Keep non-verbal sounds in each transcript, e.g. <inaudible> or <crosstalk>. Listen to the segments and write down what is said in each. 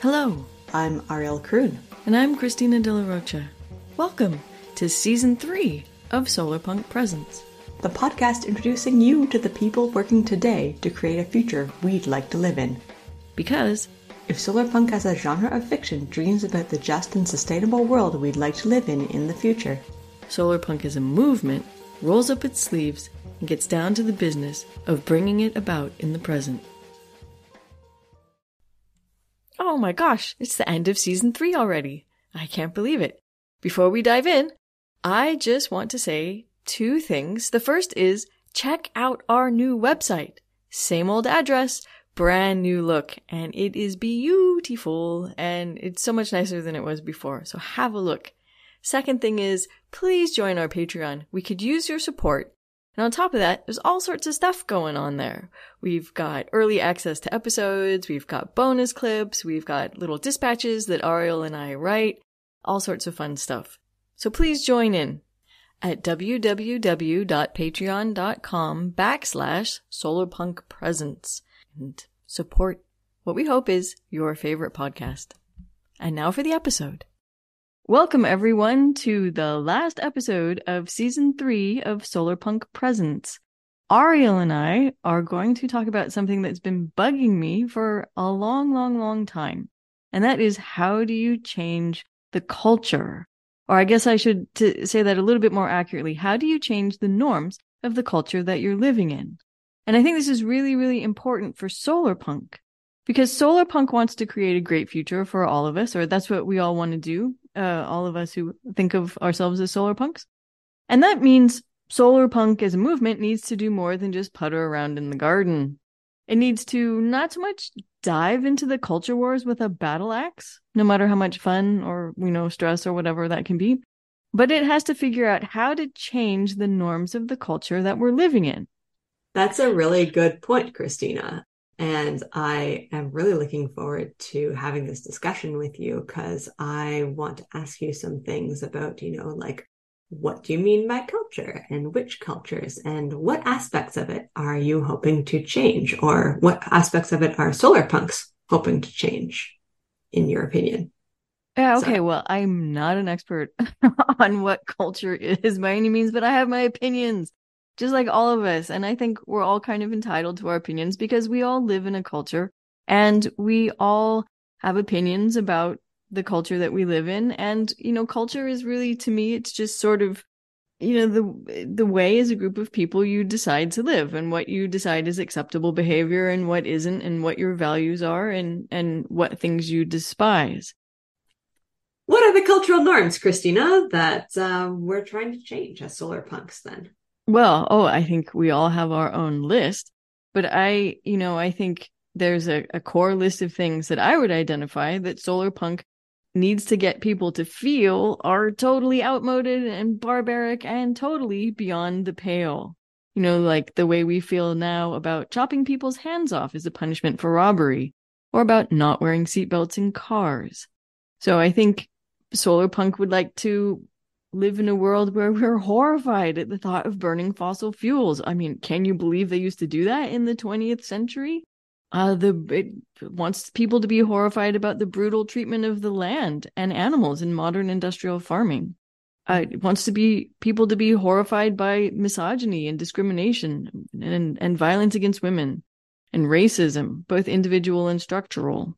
Hello, I'm Ariel Kroon. and I'm Christina De La Rocha. Welcome to season three of Solarpunk Presents. the podcast introducing you to the people working today to create a future we'd like to live in. Because If solarpunk as a genre of fiction dreams about the just and sustainable world we'd like to live in in the future, Solarpunk as a movement rolls up its sleeves and gets down to the business of bringing it about in the present. Oh my gosh, it's the end of season three already. I can't believe it. Before we dive in, I just want to say two things. The first is check out our new website. Same old address, brand new look, and it is beautiful and it's so much nicer than it was before. So have a look. Second thing is, please join our Patreon. We could use your support. And on top of that, there's all sorts of stuff going on there. We've got early access to episodes, we've got bonus clips, we've got little dispatches that Ariel and I write, all sorts of fun stuff. So please join in at www.patreon.com backslash solarpunkpresents and support what we hope is your favorite podcast. And now for the episode. Welcome everyone to the last episode of season three of Solarpunk Presents. Ariel and I are going to talk about something that's been bugging me for a long, long, long time. And that is how do you change the culture? Or I guess I should to say that a little bit more accurately. How do you change the norms of the culture that you're living in? And I think this is really, really important for Solarpunk because Solarpunk wants to create a great future for all of us, or that's what we all want to do. Uh, all of us who think of ourselves as solar punks. And that means solar punk as a movement needs to do more than just putter around in the garden. It needs to not so much dive into the culture wars with a battle axe, no matter how much fun or, you know, stress or whatever that can be. But it has to figure out how to change the norms of the culture that we're living in. That's a really good point, Christina. And I am really looking forward to having this discussion with you because I want to ask you some things about, you know, like what do you mean by culture and which cultures and what aspects of it are you hoping to change or what aspects of it are solar punks hoping to change in your opinion? Yeah, So- okay. Well, I'm not an expert <laughs> on what culture is by any means, but I have my opinions, just like all of us. And I think we're all kind of entitled to our opinions because we all live in a culture and we all have opinions about the culture that we live in. And, you know, culture is really, to me, it's just sort of, you know, the, the way as a group of people you decide to live and what you decide is acceptable behavior and what isn't and what your values are and, and what things you despise. What are the cultural norms, Christina, that uh, we're trying to change as solar punks then? Well, oh, I think we all have our own list, but I, you know, I think there's a, a core list of things that I would identify that solar punk needs to get people to feel are totally outmoded and barbaric and totally beyond the pale. You know, like the way we feel now about chopping people's hands off as a punishment for robbery or about not wearing seatbelts in cars. So I think solar punk would like to live in a world where we're horrified at the thought of burning fossil fuels. I mean, can you believe they used to do that in the 20th century? Uh, the it wants people to be horrified about the brutal treatment of the land and animals in modern industrial farming. Uh, it wants to be people to be horrified by misogyny and discrimination and and violence against women and racism, both individual and structural.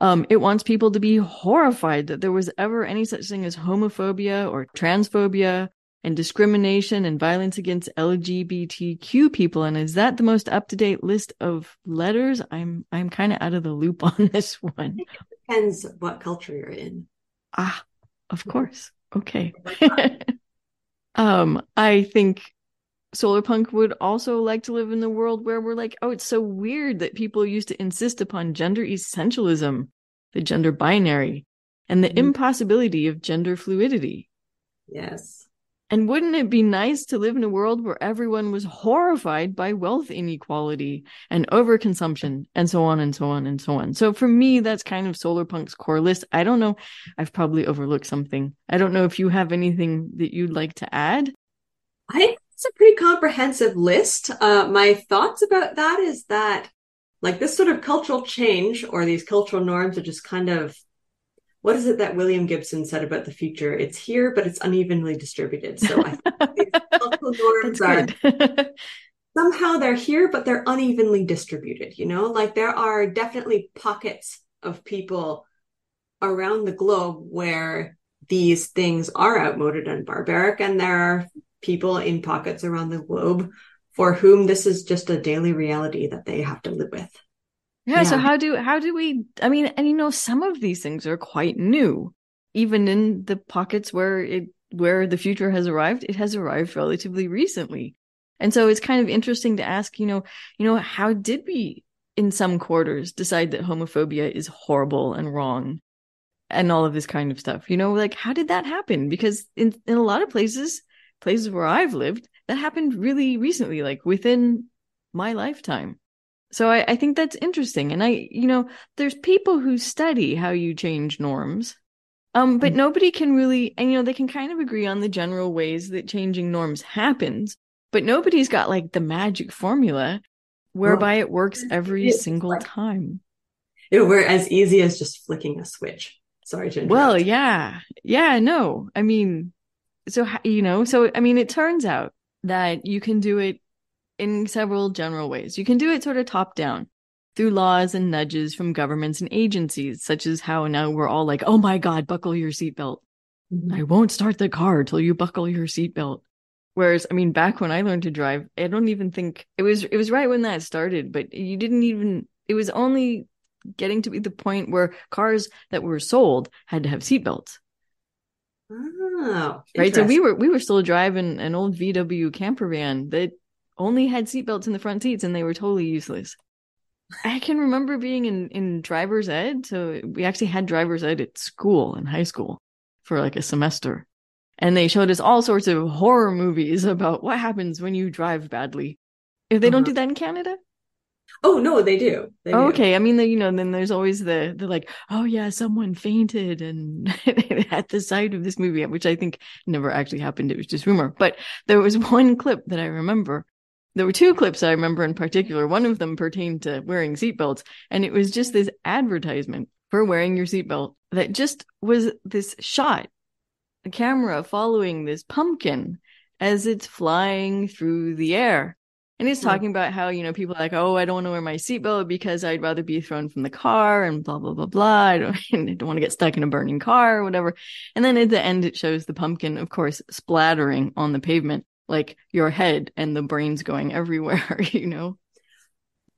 Um, it wants people to be horrified that there was ever any such thing as homophobia or transphobia and discrimination and violence against LGBTQ people. And is that the most up to date list of letters? I'm I'm kind of out of the loop <laughs> on this one. Depends what culture you're in. Ah, of course. Okay. <laughs> um, I think Solarpunk would also like to live in the world where we're like, oh, it's so weird that people used to insist upon gender essentialism, the gender binary, and the Mhm. impossibility of gender fluidity. Yes. And wouldn't it be nice to live in a world where everyone was horrified by wealth inequality and overconsumption and so on and so on and so on? So for me, that's kind of Solarpunk's core list. I don't know. I've probably overlooked something. I don't know if you have anything that you'd like to add. I it's a pretty comprehensive list. Uh, my thoughts about that is that, like, this sort of cultural change or these cultural norms are just kind of what is it that William Gibson said about the future? It's here, but it's unevenly distributed. So I think <laughs> cultural norms are somehow they're here, but they're unevenly distributed. You know, like there are definitely pockets of people around the globe where these things are outmoded and barbaric, and there are people in pockets around the globe for whom this is just a daily reality that they have to live with. Yeah, yeah, so how do how do we I mean and you know some of these things are quite new even in the pockets where it where the future has arrived it has arrived relatively recently. And so it's kind of interesting to ask, you know, you know how did we in some quarters decide that homophobia is horrible and wrong and all of this kind of stuff. You know, like how did that happen? Because in in a lot of places places where I've lived that happened really recently like within my lifetime. So I, I think that's interesting. And I, you know, there's people who study how you change norms. Um, but mm-hmm. nobody can really, and you know, they can kind of agree on the general ways that changing norms happens, but nobody's got like the magic formula whereby well, it works every single like, time. It were as easy as just flicking a switch. Sorry. Well, yeah, yeah, no, I mean, so you know, so I mean, it turns out that you can do it in several general ways. You can do it sort of top down through laws and nudges from governments and agencies, such as how now we're all like, oh my God, buckle your seatbelt. Mm-hmm. I won't start the car till you buckle your seatbelt. Whereas, I mean, back when I learned to drive, I don't even think it was, it was right when that started, but you didn't even, it was only getting to be the point where cars that were sold had to have seatbelts. Oh, right. So we were, we were still driving an old VW camper van that only had seatbelts in the front seats and they were totally useless. I can remember being in, in driver's ed. So we actually had driver's ed at school in high school for like a semester. And they showed us all sorts of horror movies about what happens when you drive badly. If they uh-huh. don't do that in Canada? Oh no, they do. They do. Okay, I mean, you know, then there's always the the like, oh yeah, someone fainted and <laughs> at the sight of this movie, which I think never actually happened. It was just rumor. But there was <laughs> one clip that I remember there were two clips I remember in particular. One of them pertained to wearing seatbelts, and it was just this advertisement for wearing your seatbelt that just was this shot, a camera following this pumpkin as it's flying through the air. And he's talking about how, you know, people are like, oh, I don't want to wear my seatbelt because I'd rather be thrown from the car and blah, blah, blah, blah. I don't, <laughs> I don't want to get stuck in a burning car or whatever. And then at the end, it shows the pumpkin, of course, splattering on the pavement like your head and the brain's going <laughs> everywhere, <laughs> you know?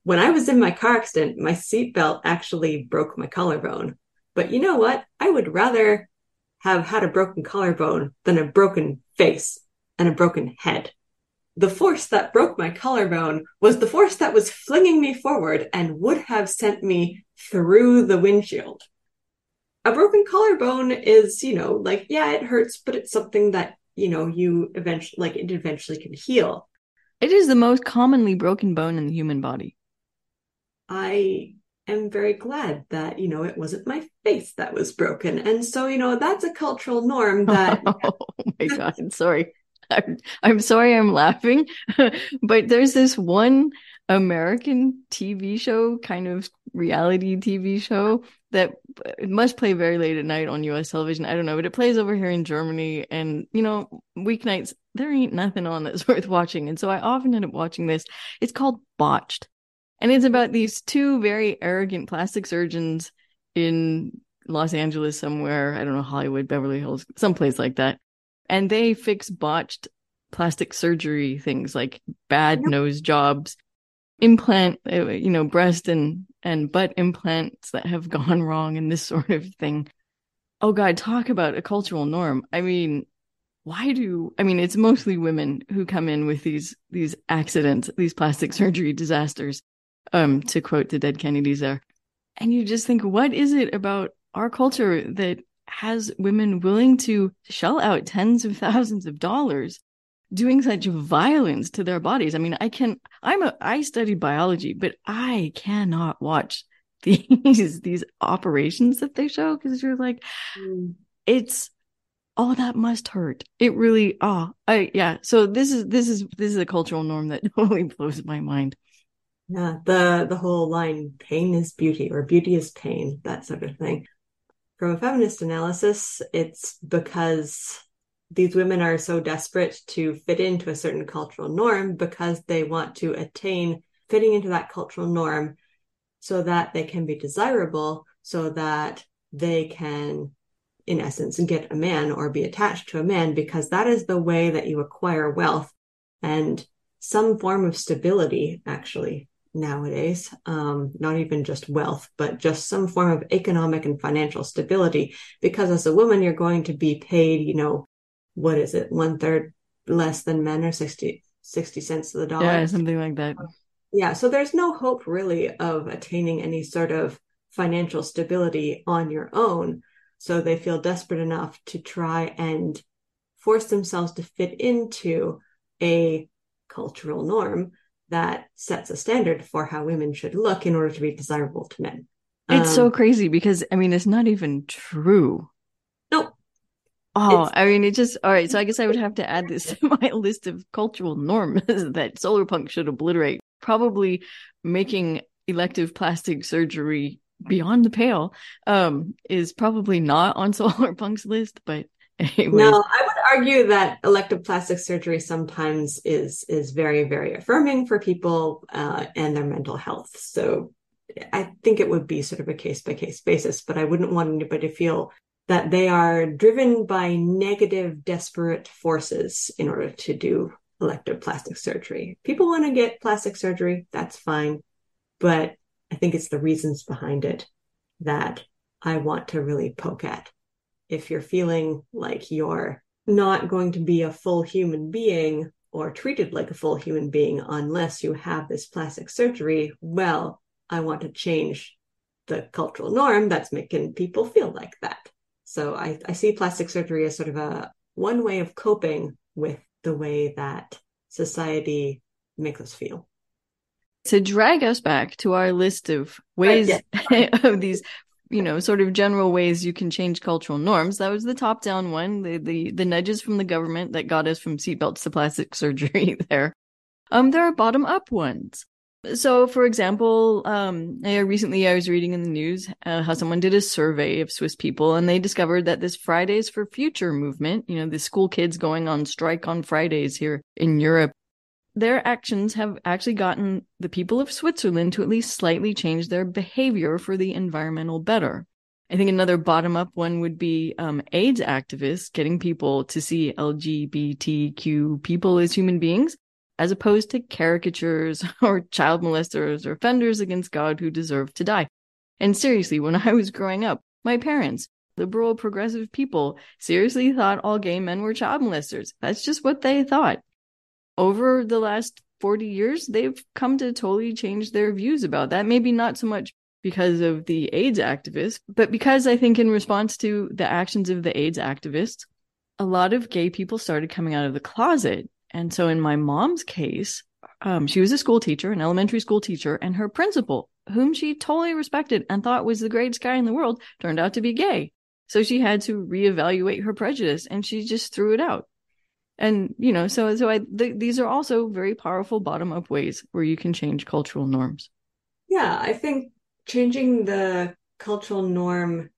When I was in my car accident, my seatbelt actually broke my collarbone. But you know what? I would rather have had a broken collarbone than a broken face and a broken head. The force that broke my collarbone was the force that was flinging me forward and would have sent me through the windshield. A broken collarbone is, you know, like, yeah, it hurts, but it's something that you know you eventually like it eventually can heal. It is the most commonly broken bone in the human body. I am very glad that you know it wasn't my face that was broken. And so you know that's a cultural norm that <laughs> oh my god sorry I'm, sorry i'm laughing <laughs> but there's this one american tv show kind of reality tv show that uh, it must play very late at night on US television. I don't know, but it plays over here in Germany. And, you know, weeknights, there ain't nothing on that's <laughs> worth watching. And so I often end up watching this. It's called Botched. And it's about these two very arrogant plastic surgeons in Los Angeles somewhere. I don't know, Hollywood, Beverly Hills, someplace like that. And they fix botched plastic surgery things like bad yep. nose jobs implant, uh, you know, breast and and butt implants that have <laughs> gone wrong and this sort of thing. Oh God, talk about a cultural norm. I mean, why do I mean it's mostly women who come in with these these accidents, these plastic <laughs> surgery disasters, um, to quote the dead Kennedys there. And you just think, what is it about our culture that has women willing to shell out tens of thousands of dollars doing such violence to their bodies. I mean, I can I'm a I studied biology, but I cannot watch <laughs> these these operations that they show because you're like mm. it's oh, that must hurt. It really, oh, I, yeah. So this is, this is, this is a cultural norm that <laughs> totally blows my mind. Yeah. The, the whole line, pain is beauty or beauty is pain, that sort of thing. From a feminist analysis, it's because these women are so desperate to fit into a certain cultural norm because they want to attain fitting into that cultural norm so that they can be desirable, so that they can, in essence, get a man or be attached to a man, because that is the way that you acquire wealth and some form of stability, actually, nowadays. Um, not even just wealth, but just some form of economic and financial stability. Because as a woman, you're going to be paid, you know, what is it, one third less than men or 60, 60 cents to the dollar? Yeah, something like that. Yeah. So there's no hope really of attaining any sort of financial stability on your own. So they feel desperate enough to try and force themselves to fit into a cultural norm that sets a standard for how women should look in order to be desirable to men. It's um, so crazy because I mean, it's not even true. Nope. Oh, it's, I mean, it just all right. So I guess I would have to add this <laughs> to my list of cultural norms <laughs> that solar punk should obliterate. Probably making elective plastic surgery beyond the pale um, is probably not on <laughs> solar punk's list, but anyways. no, I would argue that elective plastic surgery sometimes is is very very affirming for people uh, and their mental health. So I think it would be sort of a case by case basis, but I wouldn't want anybody to feel that they are driven by negative, desperate forces in order to do elective plastic surgery. People want to get plastic surgery, that's fine. But I think it's the reasons behind it that I want to really poke at. If you're feeling like you're not going to be a full human being or treated like a full human being unless you have this plastic surgery, well, I want to change the cultural norm that's making people feel like that. So I, I see plastic surgery as sort of a one way of coping with the way that society makes us feel. To drag us back to our list of ways yeah. <laughs> of these, you know, sort of general ways you can change cultural norms. That was the top down one, the, the the nudges from the government that got us from seatbelts to plastic <laughs> surgery there. Um, there are bottom up ones. So, for example, um, recently I was reading in the news uh, how someone did a survey of Swiss people, and they discovered that this Fridays for Future movement, you know, the school kids going on strike on Fridays here in Europe, their actions have actually gotten the people of Switzerland to at least slightly change their behavior for the environmental better. I think another bottom up one would be um, AIDS activists getting people to see LGBTQ people as human beings as opposed to caricatures <laughs> or child molesters or offenders against God who deserve to die. And seriously, when I was growing up, my parents, liberal progressive people, seriously thought all gay men were child molesters. That's just what they thought. Over the last 40 years, they've come to totally change their views about that. Maybe not so much because of the AIDS activists, but because I think in response to the actions of the AIDS activists, a lot of gay people started coming out of the closet and so in my mom's case, um, she was a school teacher, an elementary school teacher, and her principal, whom she totally respected and thought was the greatest guy in the world, turned out to be gay. So she had to reevaluate her prejudice and she just threw it out. And, you know, so, so I, th- these are also very powerful bottom up ways where you can change cultural norms. Yeah. I think changing the cultural norm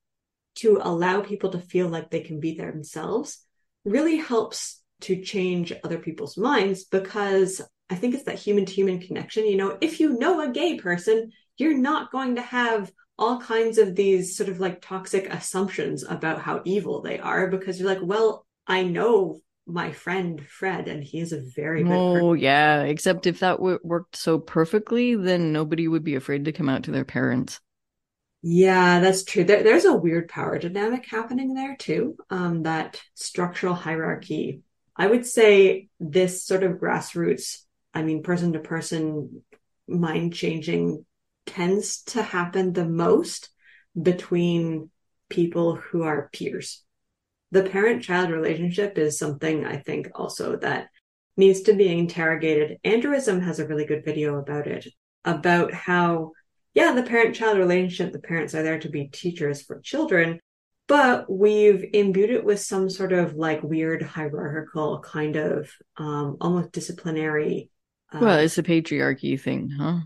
to allow people to feel like they can be themselves really helps to change other people's minds because I think it's that human to human connection. You know, if you know a gay person, you're not going to have all kinds of these sort of like toxic assumptions about how evil they are because you're like, well, I know my friend Fred, and he is a very good. Oh person. yeah, except if that w- worked so perfectly, then nobody would be afraid to come out to their parents. Yeah, that's true. There, there's a weird power dynamic happening there too. Um, that structural hierarchy I would say this sort of grassroots, I mean, person to person mind changing tends to happen the most between people who are peers. The parent child relationship is something I think also that needs to be interrogated. Andrewism has a really good video about it, about how, yeah, the parent child relationship, the parents are there to be teachers for children, but we've imbued it with some sort of like weird hierarchical kind of um, almost disciplinary. Uh, well, it's a patriarchy thing, huh?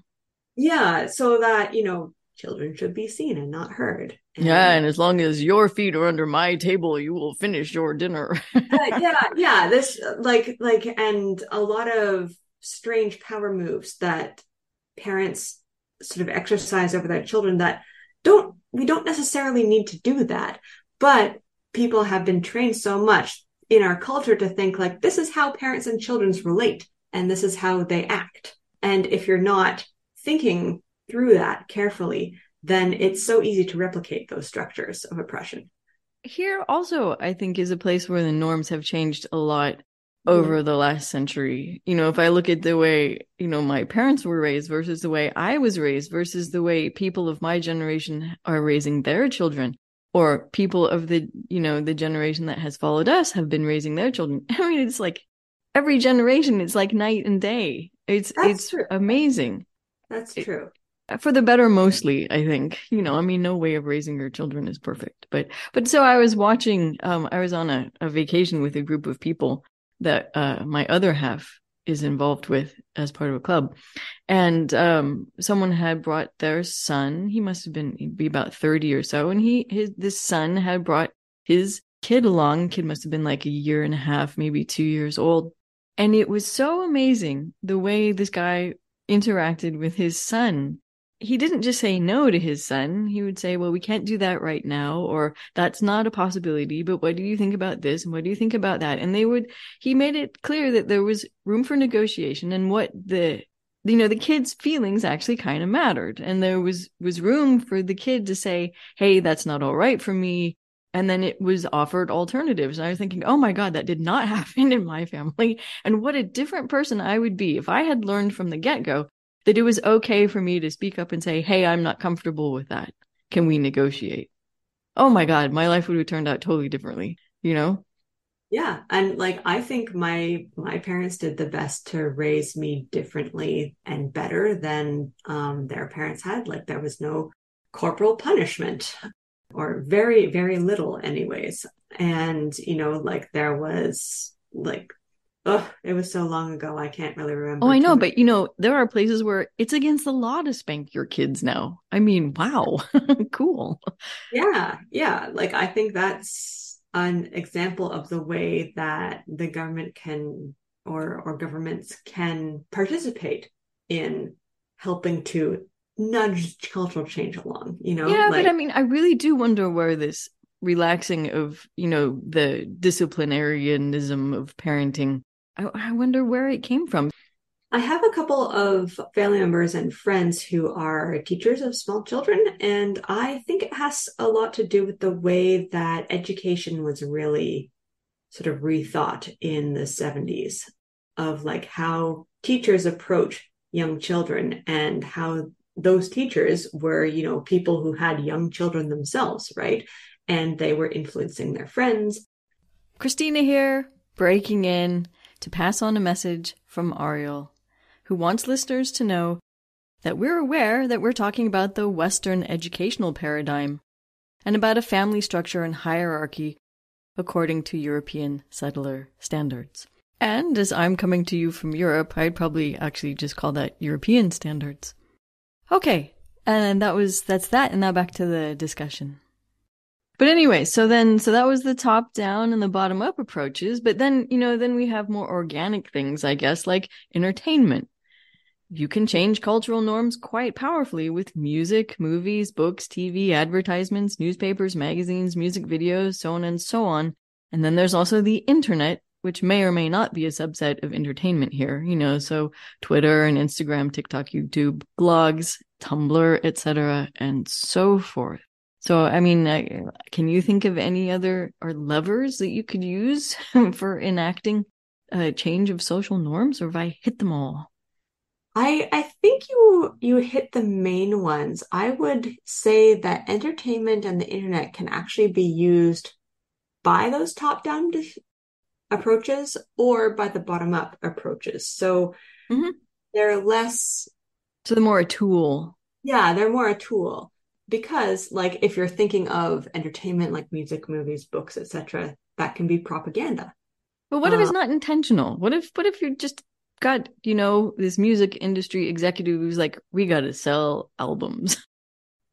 Yeah, so that you know children should be seen and not heard. And, yeah, and as long as your feet are under my table, you will finish your dinner. <laughs> uh, yeah, yeah. This like like and a lot of strange power moves that parents sort of exercise over their children that don't we don't necessarily need to do that but people have been trained so much in our culture to think like this is how parents and children relate and this is how they act and if you're not thinking through that carefully then it's so easy to replicate those structures of oppression here also i think is a place where the norms have changed a lot over the last century. You know, if I look at the way, you know, my parents were raised versus the way I was raised versus the way people of my generation are raising their children or people of the, you know, the generation that has followed us have been raising their children. <laughs> I mean, it's like every generation, it's like night and day. It's, That's it's true. amazing. That's true. For the better mostly i think you know i mean no way of raising your children is perfect but but so i was watching um i was on a, a vacation with a group of people that uh, my other half is involved with as part of a club. And um, someone had brought their son. He must have been be about 30 or so. And he his this son had brought his kid along. Kid must have been like a year and a half, maybe two years old. And it was so amazing the way this guy interacted with his son he didn't just say no to his son. He would say, well, we can't do that right now, or that's not a possibility, but what do you think about this? And what do you think about that? And they would, he made it clear that there was room for negotiation and what the, you know, the kid's feelings actually kind of mattered. And there was, was room for the kid to say, Hey, that's not all right for me. And then it was offered alternatives. And I was thinking, oh my God, that did not <laughs> happen in my family. And what a different person I would be if I had learned from the get go that it was okay for me to speak up and say, Hey, I'm not comfortable with that. Can we negotiate? Oh my God, my life would have turned out totally differently, you know? Yeah. And like, I think my, my parents did the best to raise me differently and better than, um, their parents had. Like, there was no corporal punishment or very, very little anyways. And, you know, like there was like Oh, it was so long ago. I can't really remember. Oh, I know, but you know, there are places where it's against the law to spank your kids now. I mean, wow, <laughs> cool. Yeah, yeah. Like, I think that's an example of the way that the government can or or governments can participate in helping to nudge cultural change along. You know, yeah. Like, but I mean, I really do wonder where this relaxing of you know the disciplinarianism of parenting I, I wonder where it came from. I have a couple of family members and friends who are teachers of small children, and I think it has a lot to do with the way that education was really sort of rethought in the 70s of like how teachers approach young children and how those teachers were, you know, people who had young children themselves, right? And they were influencing their friends. Christina here, breaking in to pass on a message from Ariel, who wants listeners to know that we're aware that we're talking about the Western educational paradigm and about a family structure and hierarchy according to European settler standards. And as I'm coming to you from Europe, I'd probably actually just call that European standards. Okay, and that was that's that, and now back to the discussion. But anyway, so then, so that was the top down and the bottom up approaches. But then, you know, then we have more organic things, I guess, like entertainment. You can change cultural norms quite powerfully with music, movies, books, TV, advertisements, newspapers, magazines, music videos, so on and so on. And then there's also the internet, which may or may not be a subset of entertainment here, you know, so Twitter and Instagram, TikTok, YouTube, blogs, Tumblr, etc., and so forth. So, I mean, can you think of any other or levers that you could use <laughs> for enacting a change of social norms, or have I hit them all? I I think you you hit the main ones. I would say that entertainment and the internet can actually be used by those top down approaches or by the bottom up approaches. So mm-hmm. they're less. So they're more a tool. Yeah, they're more a tool because like if you're thinking of entertainment like music movies books etc that can be propaganda. But what uh, if it's uh, not intentional? What if what if you're just got you know this music industry executive who's like we got to sell albums. <laughs>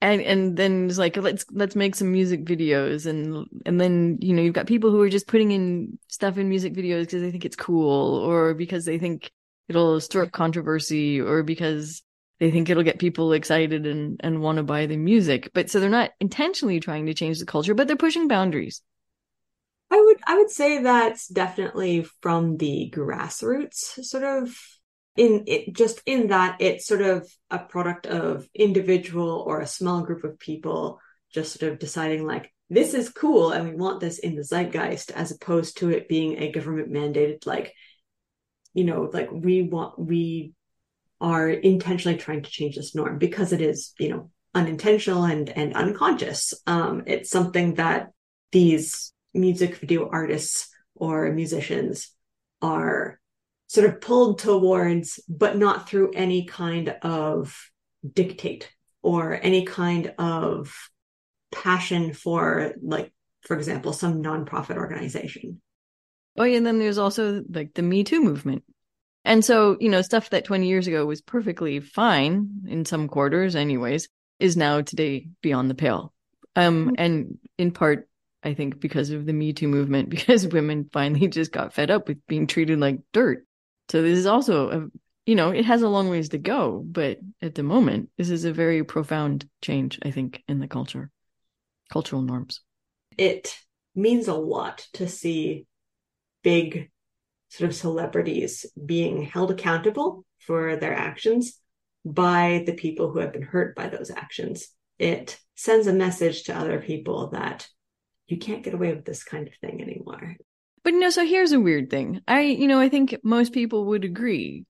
And and then it's like let's let's make some music videos. And and then you know you've got people who are just putting in stuff in music videos because they think it's cool or because they think it'll stir up controversy or because they think it'll get people excited and and want to buy the music. But so they're not intentionally trying to change the culture but they're pushing boundaries. I would i would say that's definitely from the grassroots sort of in it just in that it's sort of a product of individual or a small group of people just sort of deciding like this is cool and we want this in the zeitgeist as opposed to it being a government mandated like you know like we want we are intentionally trying to change this norm because it is, you know, unintentional and and unconscious. Um, it's something that these music video artists or musicians are sort of pulled towards, but not through any kind of dictate or any kind of passion for, like, for example, some nonprofit organization. Oh, yeah, and then there's also like the Me Too movement, and so, you know, stuff that 20 years ago was perfectly fine in some quarters, anyways, is now today beyond the pale. Um, mm-hmm. and in part, I think because of the Me Too movement, <laughs> because women finally just got fed up with being treated like dirt. So this is also a, you know, it has a long ways to go, but at the moment, this is a very profound change, I think, in the culture, cultural norms. It means a lot to see big sort of celebrities being held accountable for their actions by the people who have been hurt by those actions. It sends a message to other people that you can't get away with this kind of thing anymore. But you know, so here's a weird thing. I, you know, I think most people would agree.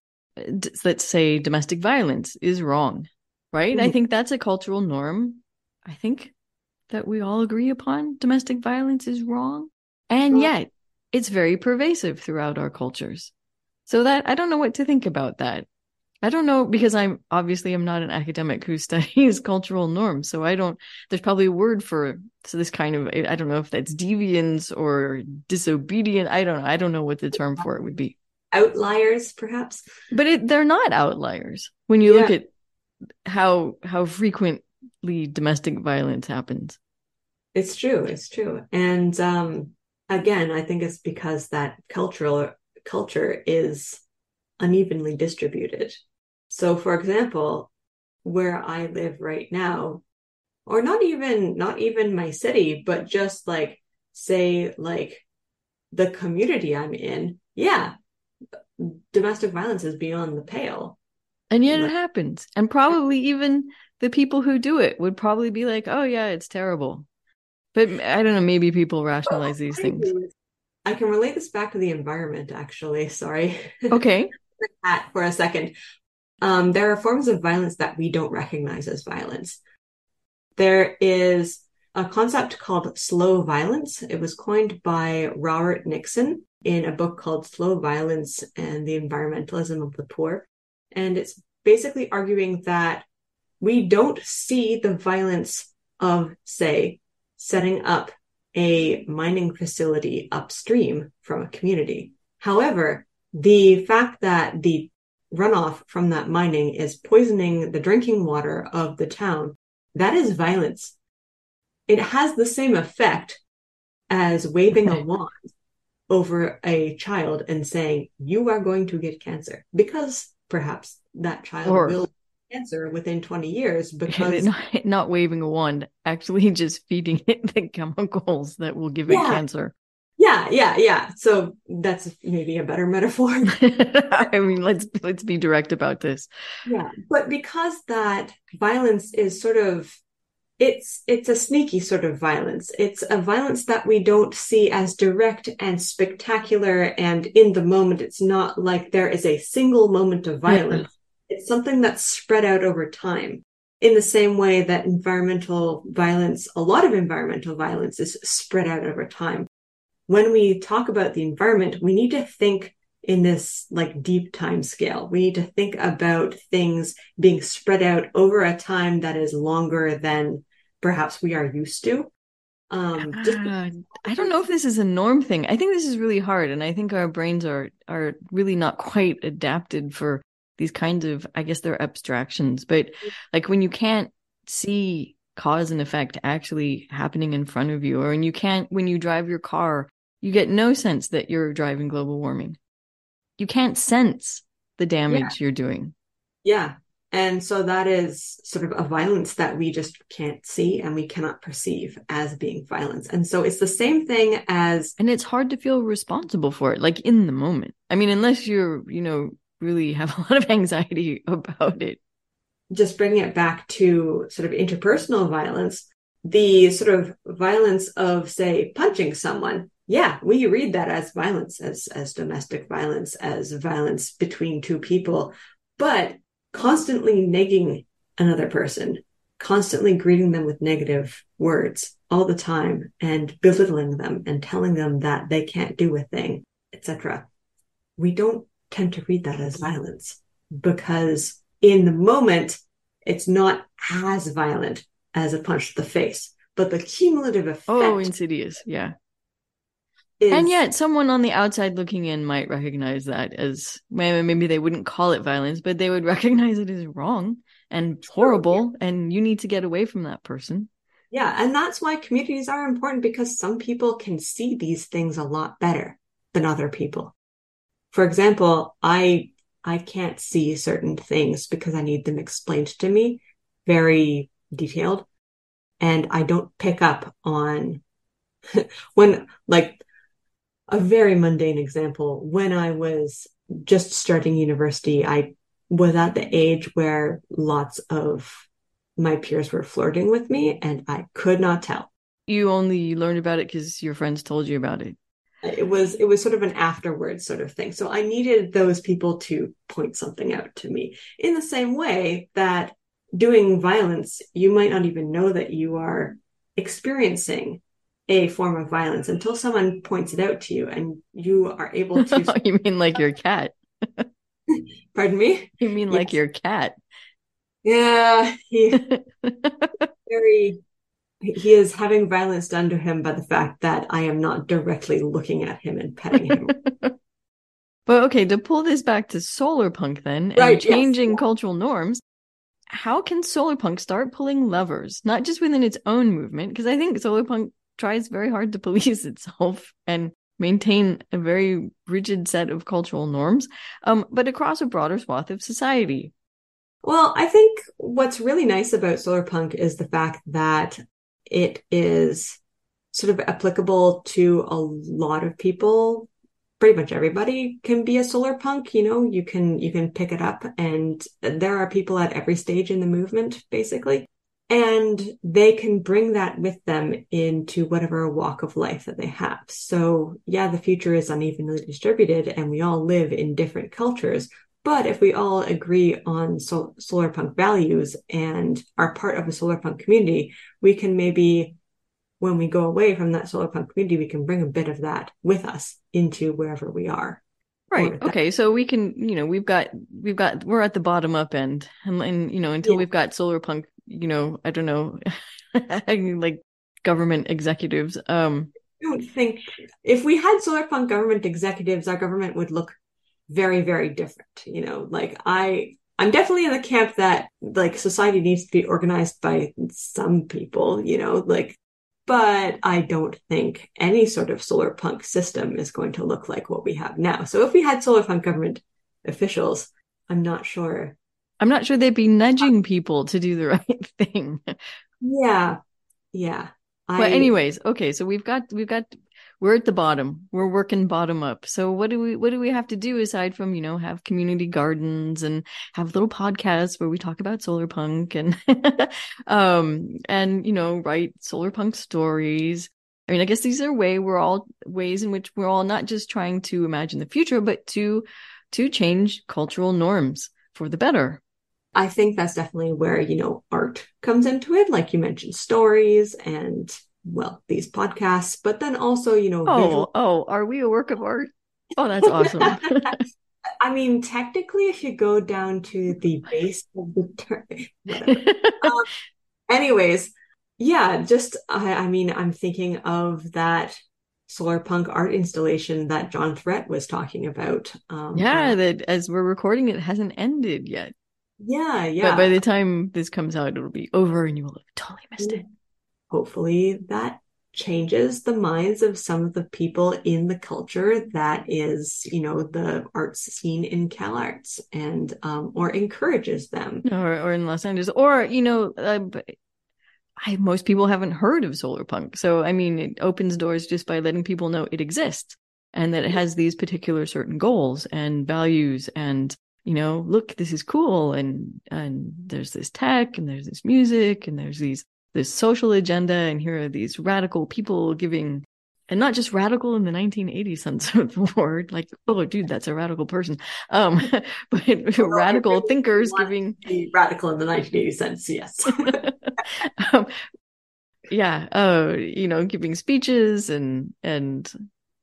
Let's say domestic violence is wrong, right? Mm-hmm. I think that's a cultural norm. I think that we all agree upon domestic violence is wrong. And yet, it's very pervasive throughout our cultures. So that I don't know what to think about that. I don't know because I'm obviously I'm not an academic who <laughs> studies cultural norms, so I don't. There's probably a word for so this kind of I don't know if that's deviance or disobedient. I don't know. I don't know what the term for it would be. Outliers, perhaps. But it, they're not outliers when you yeah. look at how how frequently domestic violence happens. It's true. It's true, and um, again, I think it's because that cultural culture is unevenly distributed. So, for example, where I live right now, or not even not even my city, but just like say like the community I'm in, yeah, domestic violence is beyond the pale. And yet it happens. And probably even the people who do it would probably be like, oh, yeah, it's terrible. But I don't know, maybe people rationalize these things. I can relate this back to the environment, actually. Sorry. Okay. <laughs> for a second. Um, there are forms of violence that we don't recognize as violence. There is a concept called slow violence. It was coined by Robert Nixon in a book called Slow Violence and the Environmentalism of the Poor. And it's basically arguing that we don't see the violence of, say, setting up a mining facility upstream from a community. However, the fact that the runoff from that mining is poisoning the drinking water of the town, that is violence. It has the same effect as waving a wand over a child and saying, you are going to get cancer because perhaps that child or, will cancer within 20 years <laughs> because not, not, waving a wand actually <laughs> just feeding <laughs> it the chemicals that will give yeah. it cancer. Yeah yeah yeah. So that's maybe a better metaphor. I mean let's let's be direct about this. Yeah but because that violence is sort of it's it's a sneaky sort of violence. It's a violence that we don't see as direct and spectacular and in the moment it's not like there is a single moment of violence it's something that's spread out over time in the same way that environmental violence, a lot of environmental violence is spread out over time. When we talk about the environment, we need to think in this like deep time scale. We need to think about things being spread out over a time that is longer than perhaps we are used to. Um, just- uh, I don't know if this is a norm thing. I think this is really hard, and I think our brains are are really not quite adapted for these kinds of. I guess they're abstractions, but like when you can't see cause and effect actually happening in front of you, or when you can't when you drive your car, you get no sense that you're driving global warming. You can't sense the damage yeah. you're doing. Yeah, and so that is sort of a violence that we just can't see and we cannot perceive as being violence. And so it's the same thing as. And it's hard to feel responsible for it, like in the moment. I mean, unless you're, you know, really have <laughs> a lot of anxiety about it. Just bringing it back to sort of interpersonal violence, the sort of violence of, say, punching someone. Yeah, we read that as violence, as, as domestic violence, as violence between two people. But constantly negging another person, constantly greeting them with negative words all the time and belittling them and telling them that they can't do a thing, etc. We don't tend to read that as violence because in the moment, it's not as violent as a punch to the face, but the cumulative oh, effect. Oh, insidious. Yeah is... and yet someone on the outside looking in might recognize that as maybe they wouldn't call it violence but they would <laughs> recognize it as wrong and horrible yeah. and you need to get away from that person yeah and that's why communities are important because some people can see these things a lot better than other people for example i i can't see certain things because i need them explained to me very detailed and i don't pick up on <laughs> when like a very mundane example. When I was just starting university, I was at the age where lots of my peers were flirting with me and I could not tell. You only learned about it because your friends told you about it. It was it was sort of an afterwards sort of thing. So I needed those people to point something out to me. In the same way that doing violence, you might not even know that you are experiencing a form of violence until someone points it out to you and you are able <laughs> to. Oh, you mean like your cat? <laughs> Pardon me? You mean yes. like your cat? Yeah, he <laughs> very he is having violence done to him by the fact that I am not directly looking at him and petting him. <laughs> but okay, to pull this back to solar punk then right, and changing yes. cultural norms, how can solar punk start pulling levers, not just within its own movement? Because I think solar punk tries very hard to police <laughs> itself and maintain a very rigid set of cultural norms, um, but across a broader swath of society. Well, I think what's really nice about solar punk is the fact that it is sort of applicable to a lot of people. Pretty much everybody can be a solar punk, you know, you can you can pick it up and there are people at every stage in the movement basically and they can bring that with them into whatever walk of life that they have. So yeah, the future is unevenly distributed and we all live in different cultures. But if we all agree on sol- solar punk values and are part of a solar punk community, we can maybe, when we go away from that solar punk community, we can bring a bit of that with us into wherever we are. Right. Okay. So we can, you know, we've got, we've got, we're at the bottom up end, and, and you know, until yeah. we've got solar punk you know, I don't know, <laughs> like government executives. Um, I don't think if we had solar punk government executives, our government would look very, very different. You know, like I, I'm definitely in the camp that like society needs to be organized by some people. You know, like, but I don't think any sort of solar punk system is going to look like what we have now. So if we had solar punk government officials, I'm not sure I'm not sure they'd be nudging uh, people to do the <laughs> right thing. Yeah. Yeah. I... But anyways, okay, so we've got we've got we're at the bottom. We're working bottom up. So what do we what do we have to do aside from, you know, have community gardens and have little podcasts where we talk about solar punk and <laughs> um and you know, write solar punk stories. I mean, I guess these are way we're all ways in which we're all not just trying to imagine the future, but to to change cultural norms for the better. I think that's definitely where, you know, art comes into it. Like you mentioned, stories and, well, these podcasts, but then also, you know, oh, visual- oh, are we a work of art? Oh, that's awesome. <laughs> <laughs> I mean, technically, if you go down to the base of the term, <laughs> um, anyways, yeah, just I, I mean, I'm thinking of that solar punk art installation that John Threat was talking about. Um, yeah, that as we're recording, it hasn't ended yet. Yeah, yeah. But by the time this comes out, it'll be over and you will have totally missed it. Hopefully that changes the minds of some of the people in the culture that is, you know, the arts scene in Cal Arts and, um, or encourages them. Or, or in Los Angeles. Or, you know, uh, I, most people haven't heard of solar punk. So, I mean, it opens doors just by letting people know it exists and that it has these particular certain goals and values and you know look this is cool and and there's this tech and there's this music and there's these this social agenda and here are these radical people giving and not just radical in the 1980s sense <laughs> of the word like oh dude that's a radical person. Um <laughs> but well, radical really thinkers giving radical in the 1980s sense yes. <laughs> Um, yeah uh you know giving speeches and and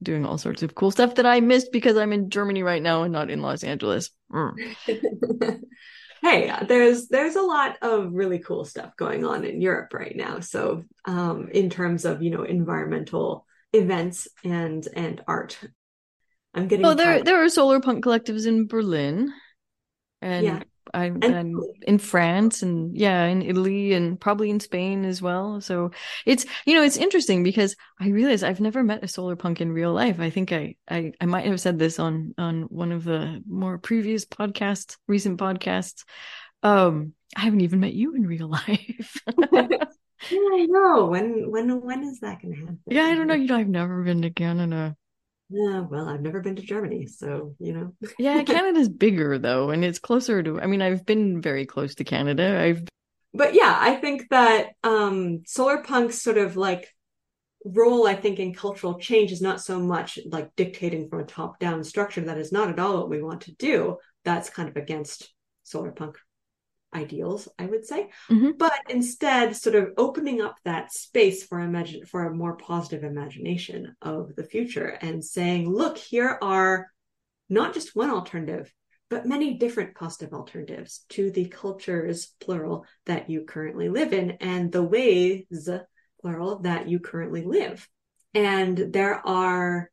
doing all sorts of cool stuff that i missed because i'm in germany right now and not in los angeles. Mm. Hey there's there's a lot of really cool stuff going on in europe right now. So um in terms of you know environmental events and and art. I'm getting oh there there are solar punk collectives in berlin. And yeah. I'm, I'm, in France and yeah, in Italy and probably in Spain as well. So it's you know it's interesting because I realize I've never met a solar punk in real life. I think I I, I might have said this on on one of the more previous podcasts, recent podcasts. Um, I haven't even met you in real <laughs> life. <laughs> Yeah, I know. When when when is that going to happen? Yeah, I don't know. You know, I've never been to Canada. Yeah, well, I've never been to Germany, so you know. yeah, <laughs> Canada's bigger though, and it's closer to. I mean, I've been very close to Canada. I've. But yeah, I think that um solar punk's sort of like role, I think, in cultural change is not so much like dictating from a top-down structure. That is not at all what we want to do. That's kind of against solar punk ideals, I would say, mm-hmm. but instead sort of opening up that space for imagine for a more positive imagination of the future and saying, look, here are not just one alternative, but many different positive alternatives to the cultures, plural, that you currently live in and the ways, plural, that you currently live. And there are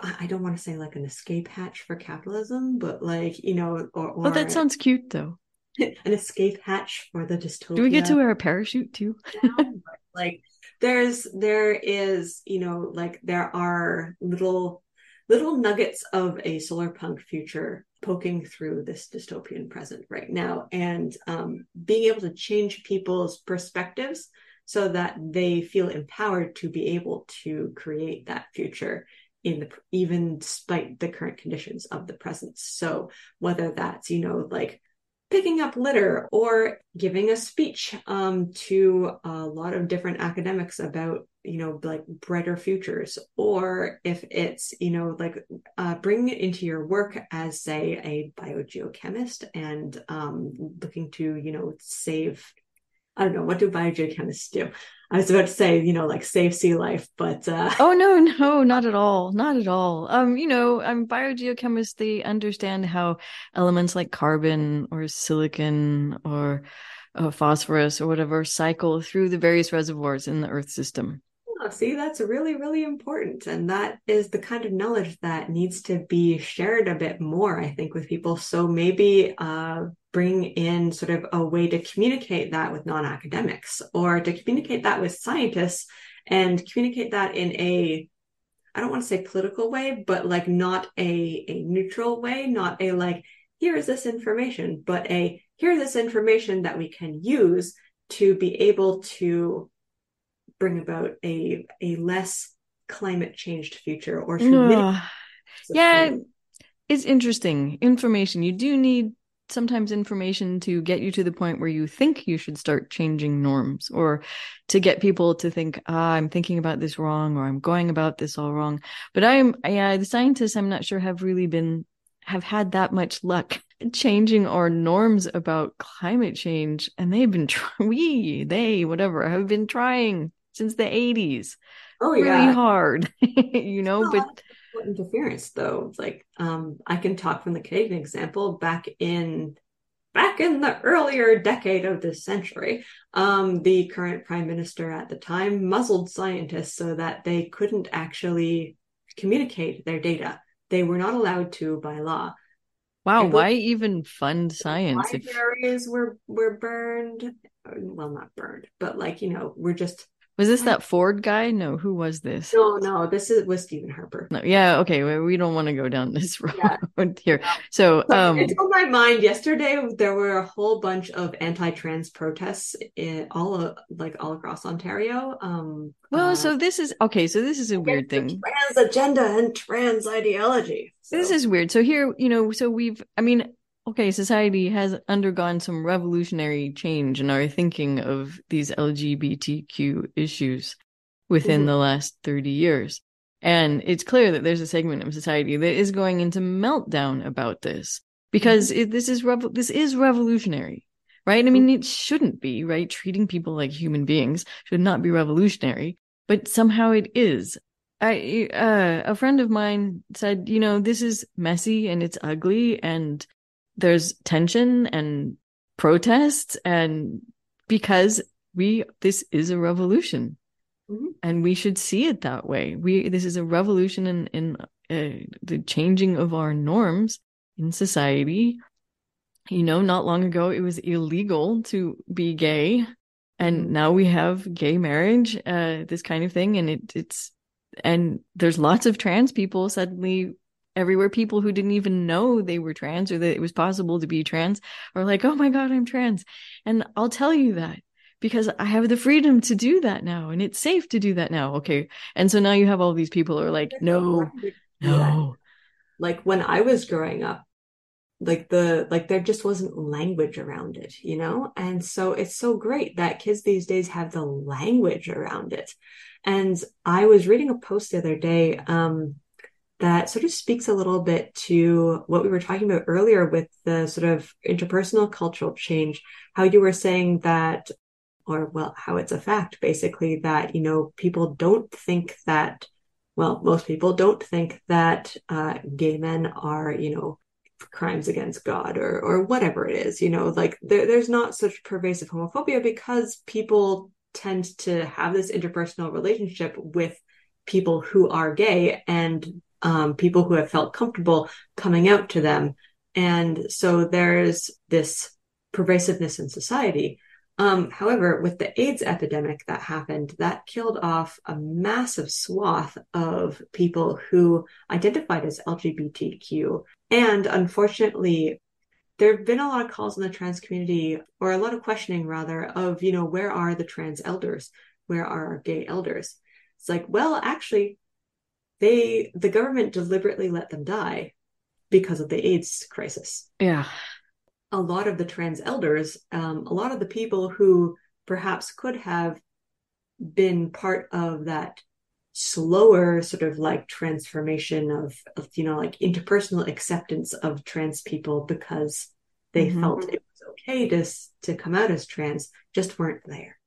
I don't want to say like an escape hatch for capitalism, but like, you know, or, or oh, that sounds cute though. <laughs> an escape hatch for the dystopia. Do we get to wear a parachute too? <laughs> like there's there is, you know, like there are little little nuggets of a solar punk future poking through this dystopian present right now and um, being able to change people's perspectives so that they feel empowered to be able to create that future in the even despite the current conditions of the present so whether that's you know like picking up litter or giving a speech um, to a lot of different academics about you know like brighter futures or if it's you know like uh, bringing it into your work as say a biogeochemist and um, looking to you know save I don't know what do biogeochemists do. I was about to say, you know, like save sea life, but uh <laughs> Oh no, no, not at all. Not at all. Um, you know, I'm biogeochemists, they understand how elements like carbon or silicon or uh, phosphorus or whatever cycle through the various reservoirs in the earth system. Oh, see, that's really, really important. And that is the kind of knowledge that needs to be shared a bit more, I think, with people. So maybe uh, bring in sort of a way to communicate that with non academics or to communicate that with scientists and communicate that in a I don't want to say political way, but like not a, a neutral way, not a like, here is this information, but a here's this information that we can use to be able to bring about a a less climate changed future or yeah it's interesting. Information you do need sometimes information to get you to the point where you think you should start changing norms or to get people to think ah i'm thinking about this wrong or i'm going about this all wrong but i'm yeah the scientists i'm not sure have really been have had that much luck <laughs> changing our norms about climate change and they've been <laughs> we they whatever have been trying since the 80s. Oh, yeah. really yeah. hard, <laughs> you know, but interference though. Like um I can talk from the Canadian example back in back in the earlier decade of this century, um, the current prime minister at the time muzzled scientists so that they couldn't actually communicate their data. They were not allowed to by law. Wow, why even fund science? Libraries if... were were burned. Well, not burned, but like you know, we're just was this that Ford guy? No, who was this? No, no, this is was Stephen Harper. No, yeah, okay, we, we don't want to go down <laughs> this road yeah. here. So, um, it's on my mind. Yesterday, there were a whole bunch of anti-trans protests in all like all across Ontario. Um, well, uh, so this is okay. So this is a weird thing. Trans agenda and trans ideology. So. This is weird. So here, you know, so we've. I mean, okay, society has undergone some revolutionary change in our thinking of these LGBTQ issues within mm-hmm. the last 30 years. And it's clear that there's a segment of society that is going into meltdown about this because mm-hmm. it, this is revo- this is revolutionary, right? I mean, mm-hmm. it shouldn't be, right? Treating people like human beings should not be revolutionary, but somehow it is. I uh, a friend of mine said, you know, this is messy and it's ugly and there's tension and protests and because we this is a revolution mm-hmm. and we should see it that way we this is a revolution in in uh, the changing of our norms in society you know not long ago it was illegal to be gay and mm-hmm. now we have gay marriage uh this kind of thing and it it's and there's lots of trans people suddenly everywhere people who didn't even know they were trans or that it was possible to be trans are like oh my god i'm trans. And i'll tell you that because i have the freedom to do that now and it's safe to do that now. Okay. And so now you have all these people who are like no no. Like when i was growing up like the like there just wasn't language around it you know? And so it's so great that kids these days have the language around it. And i was reading a post the other day um that sort of speaks a little bit to what we were talking about earlier with the sort of interpersonal cultural change, how you were saying that, or well, how it's a fact basically that, you know, people don't think that, well, most people don't think that uh, gay men are, you know, crimes against God or or whatever it is, you know, like there, there's not such pervasive homophobia because people tend to have this interpersonal relationship with people who are gay and um, people who have felt comfortable coming out to them. And so there's this pervasiveness in society. Um, however, with the AIDS epidemic that happened, that killed off a massive swath of people who identified as LGBTQ. And unfortunately, there have been a lot of calls in the trans community, or a lot of questioning rather, of, you know, where are the trans elders? Where are our gay elders? It's like, well, actually, they the government deliberately let them die because of the AIDS crisis. Yeah. A lot of the trans elders, um, a lot of the people who perhaps could have been part of that slower sort of like transformation of, of you know like interpersonal acceptance of trans people because they mm-hmm. felt it was okay to to come out as trans just weren't there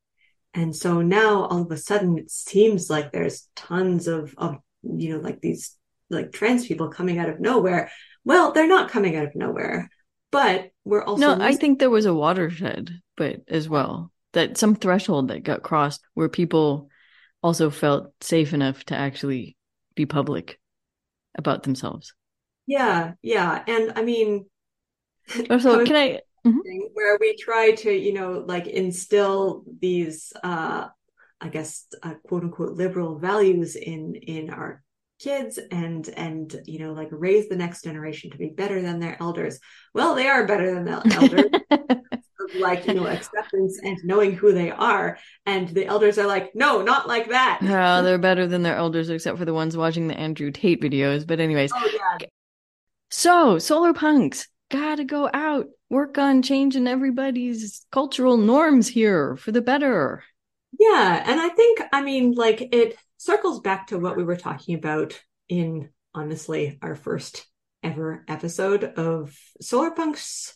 and so now all of a sudden it seems like there's tons of of you know, like these like trans people coming out of nowhere. Well, they're not coming out of nowhere, but we're also. No, I think there was a watershed, but as well, that some threshold that got crossed where people also felt safe enough to actually be public about themselves. Yeah, yeah. And I mean, so can I. Mm-hmm. Where we try to, you know, like instill these uh I guess, uh, quote unquote liberal values in in our kids and and you know like raise the next generation to be better than their elders. Well they are better than the <laughs> elders. Like you know acceptance and knowing who they are. And the elders are like no not like that. <laughs> No they're better than their elders except for the ones watching the andrew tate videos. But anyways oh, yeah. so solar punks gotta go out work on changing everybody's cultural norms here for the better yeah. And I think, I mean, like it circles back to what we were talking about in honestly our first ever episode of Solar Punks.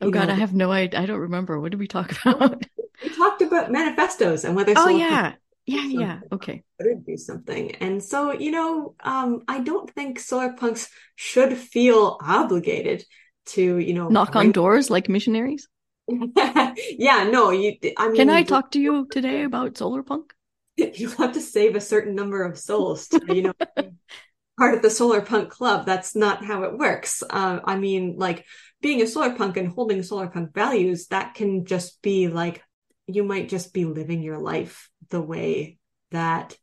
Oh God, know, I have no idea. I don't remember. What did we talk <laughs> about? We talked about manifestos and whether. Oh yeah, yeah, yeah. Okay. Would do something, and so you know, um, I don't think solar punks should feel obligated to, you know, knock bring- on doors like missionaries. <laughs> yeah, no, you. I mean, can I talk to you today about solar punk? <laughs> You have to save a certain number of souls to, you know, part of the solar punk club. That's not how it works. Uh, I mean, like being a solar punk and holding solar punk values, that can just be like you might just be living your life the way that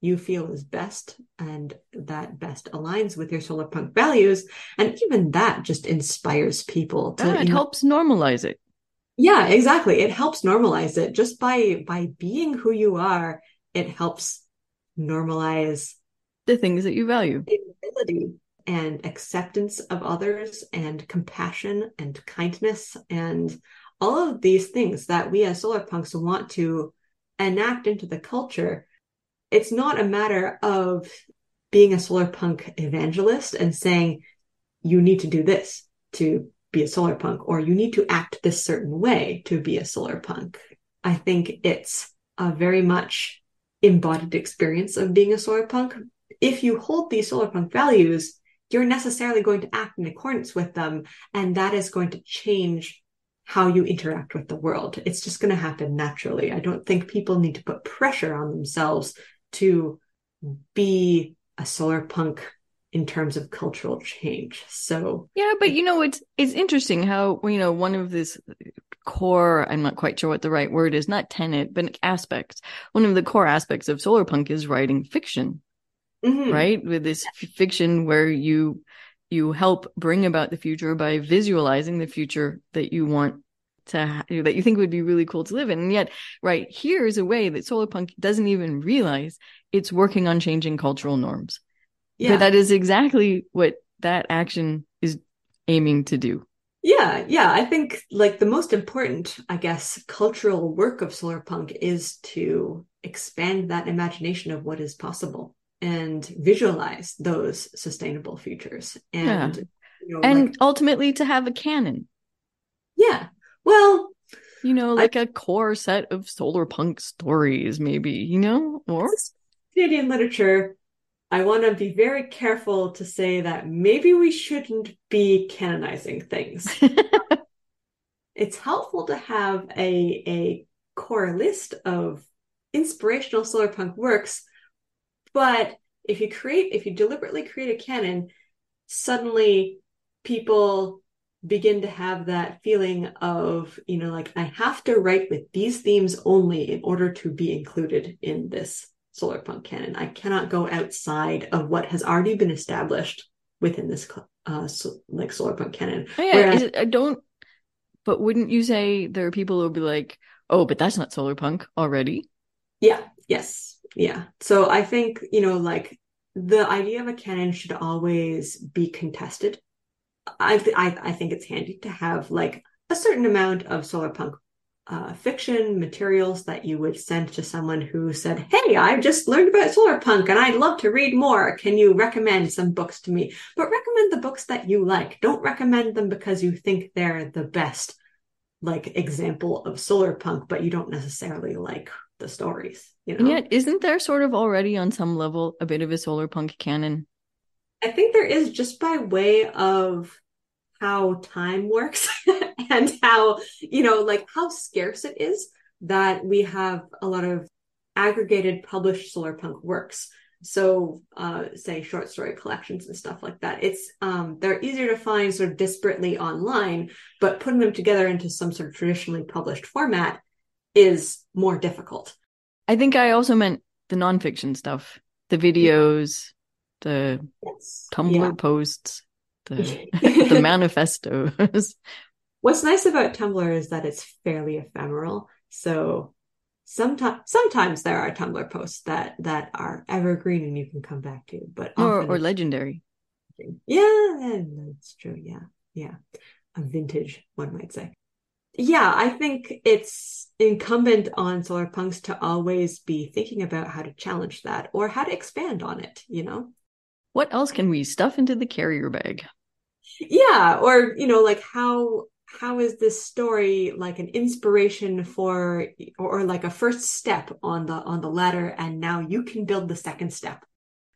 you feel is best and that best aligns with your solar punk values and even that just inspires people to yeah, it helps know, normalize it yeah exactly. It helps normalize it. Just by by being who you are it helps normalize the things that you value. ability and acceptance of others and compassion and kindness and all of these things that we as solar punks want to enact into the culture. It's not a matter of being a solar punk evangelist and saying you need to do this to be a solar punk or you need to act this certain way to be a solar punk. I think it's a very much embodied experience of being a solar punk. If you hold these solar punk values, you're necessarily going to act in accordance with them, and that is going to change how you interact with the world. It's just going to happen naturally. I don't think people need to put pressure on themselves to be a solar punk in terms of cultural change. So yeah, but you know, it's it's interesting how you know one of this core i'm not quite sure what the right word is not tenet but aspects one of the core aspects of solar punk is writing fiction mm-hmm. right with this f- fiction where you you help bring about the future by visualizing the future that you want to ha- that you think would be really cool to live in and yet right here is a way that solar punk doesn't even realize it's working on changing cultural norms yeah. But that is exactly what that action is aiming to do. Yeah yeah. I think like the most important i guess cultural work of solar punk is to expand that imagination of what is possible and visualize those sustainable futures and yeah. you know, and like, ultimately to have a canon. Yeah. Well, you know, like I, a core set of solar punk stories, maybe, you know, or Canadian literature. I want to be very careful to say that maybe we shouldn't be canonizing things. <laughs> it's helpful to have a a core list of inspirational solar punk works, but if you create if you deliberately create a canon, suddenly people begin to have that feeling of, you know, like I have to write with these themes only in order to be included in this solar punk canon. I cannot go outside of what has already been established within this uh so, like solar punk canon. Oh, yeah, Whereas, it, I don't but wouldn't you say there are people who will be like, "Oh, but that's not solar punk already?" Yeah, yes. Yeah. So I think, you know, like the idea of a canon should always be contested I, th- I, I think it's handy to have like a certain amount of solar punk uh, fiction materials that you would send to someone who said, Hey, I've just learned about solar punk and I'd love to read more. Can you recommend some books to me? But recommend the books that you like. Don't recommend them because you think they're the best like example of solar punk, but you don't necessarily like the stories. You know? And yet, isn't there sort of already on some level a bit of a solar punk canon? I think there is just by way of how time works <laughs> <laughs> and how, you know, like how scarce it is that we have a lot of aggregated published solar punk works. So, uh, say short story collections and stuff like that. It's, um, they're easier to find sort of disparately online, but putting them together into some sort of traditionally published format is more difficult. I think I also meant the nonfiction stuff, the videos, the yes. Tumblr yeah. posts, the, <laughs> <laughs> the manifestos. What's nice about Tumblr is that it's fairly ephemeral. So sometimes sometimes there are Tumblr posts that that are evergreen and you can come back to, but or or legendary. Yeah, that's true. Yeah, yeah, a vintage one might say. Yeah, I think it's incumbent on solar punks to always be thinking about how to challenge that or how to expand on it. You know, what else can we stuff into the carrier bag? Yeah, or you know, like how how is this story like an inspiration for or, or like a first step on the on the ladder and now you can build the second step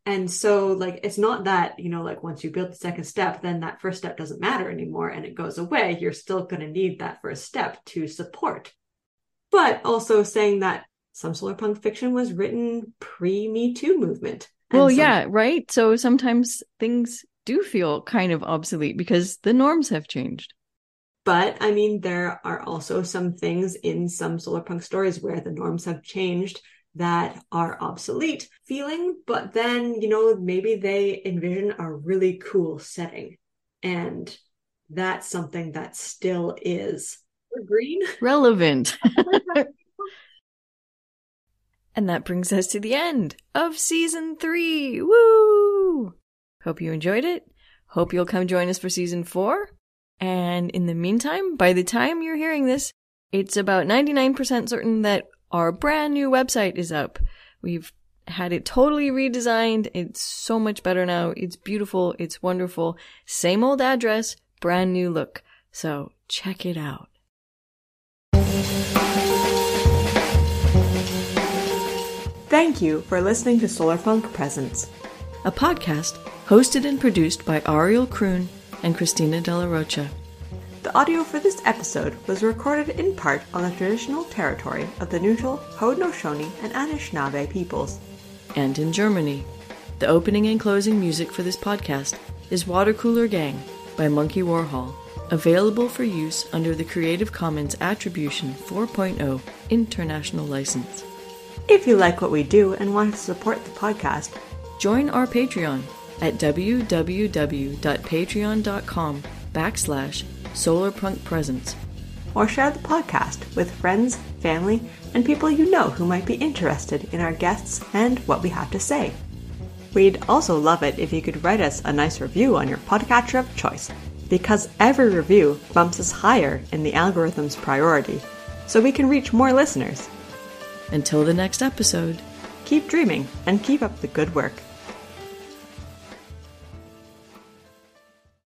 And so, like, it's not that, you know, like once you build the second step, then that first step doesn't matter anymore and it goes away. You're still going to need that first step to support. But also saying that some solar punk fiction was written pre Me Too movement. Well, some- yeah, right. So sometimes things do feel kind of obsolete because the norms have changed. But I mean, there are also some things in some solar punk stories where the norms have changed that are obsolete feeling, but then, you know, maybe they envision a really cool setting. And that's something that still is green <laughs> relevant. <laughs> and that brings us to the end of season three. Woo! Hope you enjoyed it. Hope you'll come join us for season four. And in the meantime, by the time you're hearing this, it's about 99% certain that our brand new website is up. We've had it totally redesigned. It's so much better now. It's beautiful. It's wonderful. Same old address, brand new look. So check it out. Thank you for listening to Solarpunk Presents, a podcast hosted and produced by Ariel Kroon and Christina De La Rocha. The audio for this episode was recorded in part on the traditional territory of the neutral Haudenosaunee and Anishinaabe peoples. And in Germany. The opening and closing music for this podcast is Water Cooler Gang by Monkey Warhol, available for use under the Creative Commons Attribution 4.0 International License. If you like what we do and want to support the podcast, join our Patreon at www.patreon.com backslash solarpunk presents. Or share the podcast with friends, family, and people you know who might be interested in our guests and what we have to say. We'd also love it if you could write us a nice review on your podcatcher of choice, because every review bumps us higher in the algorithm's priority, so we can reach more listeners. Until the next episode, keep dreaming and keep up the good work.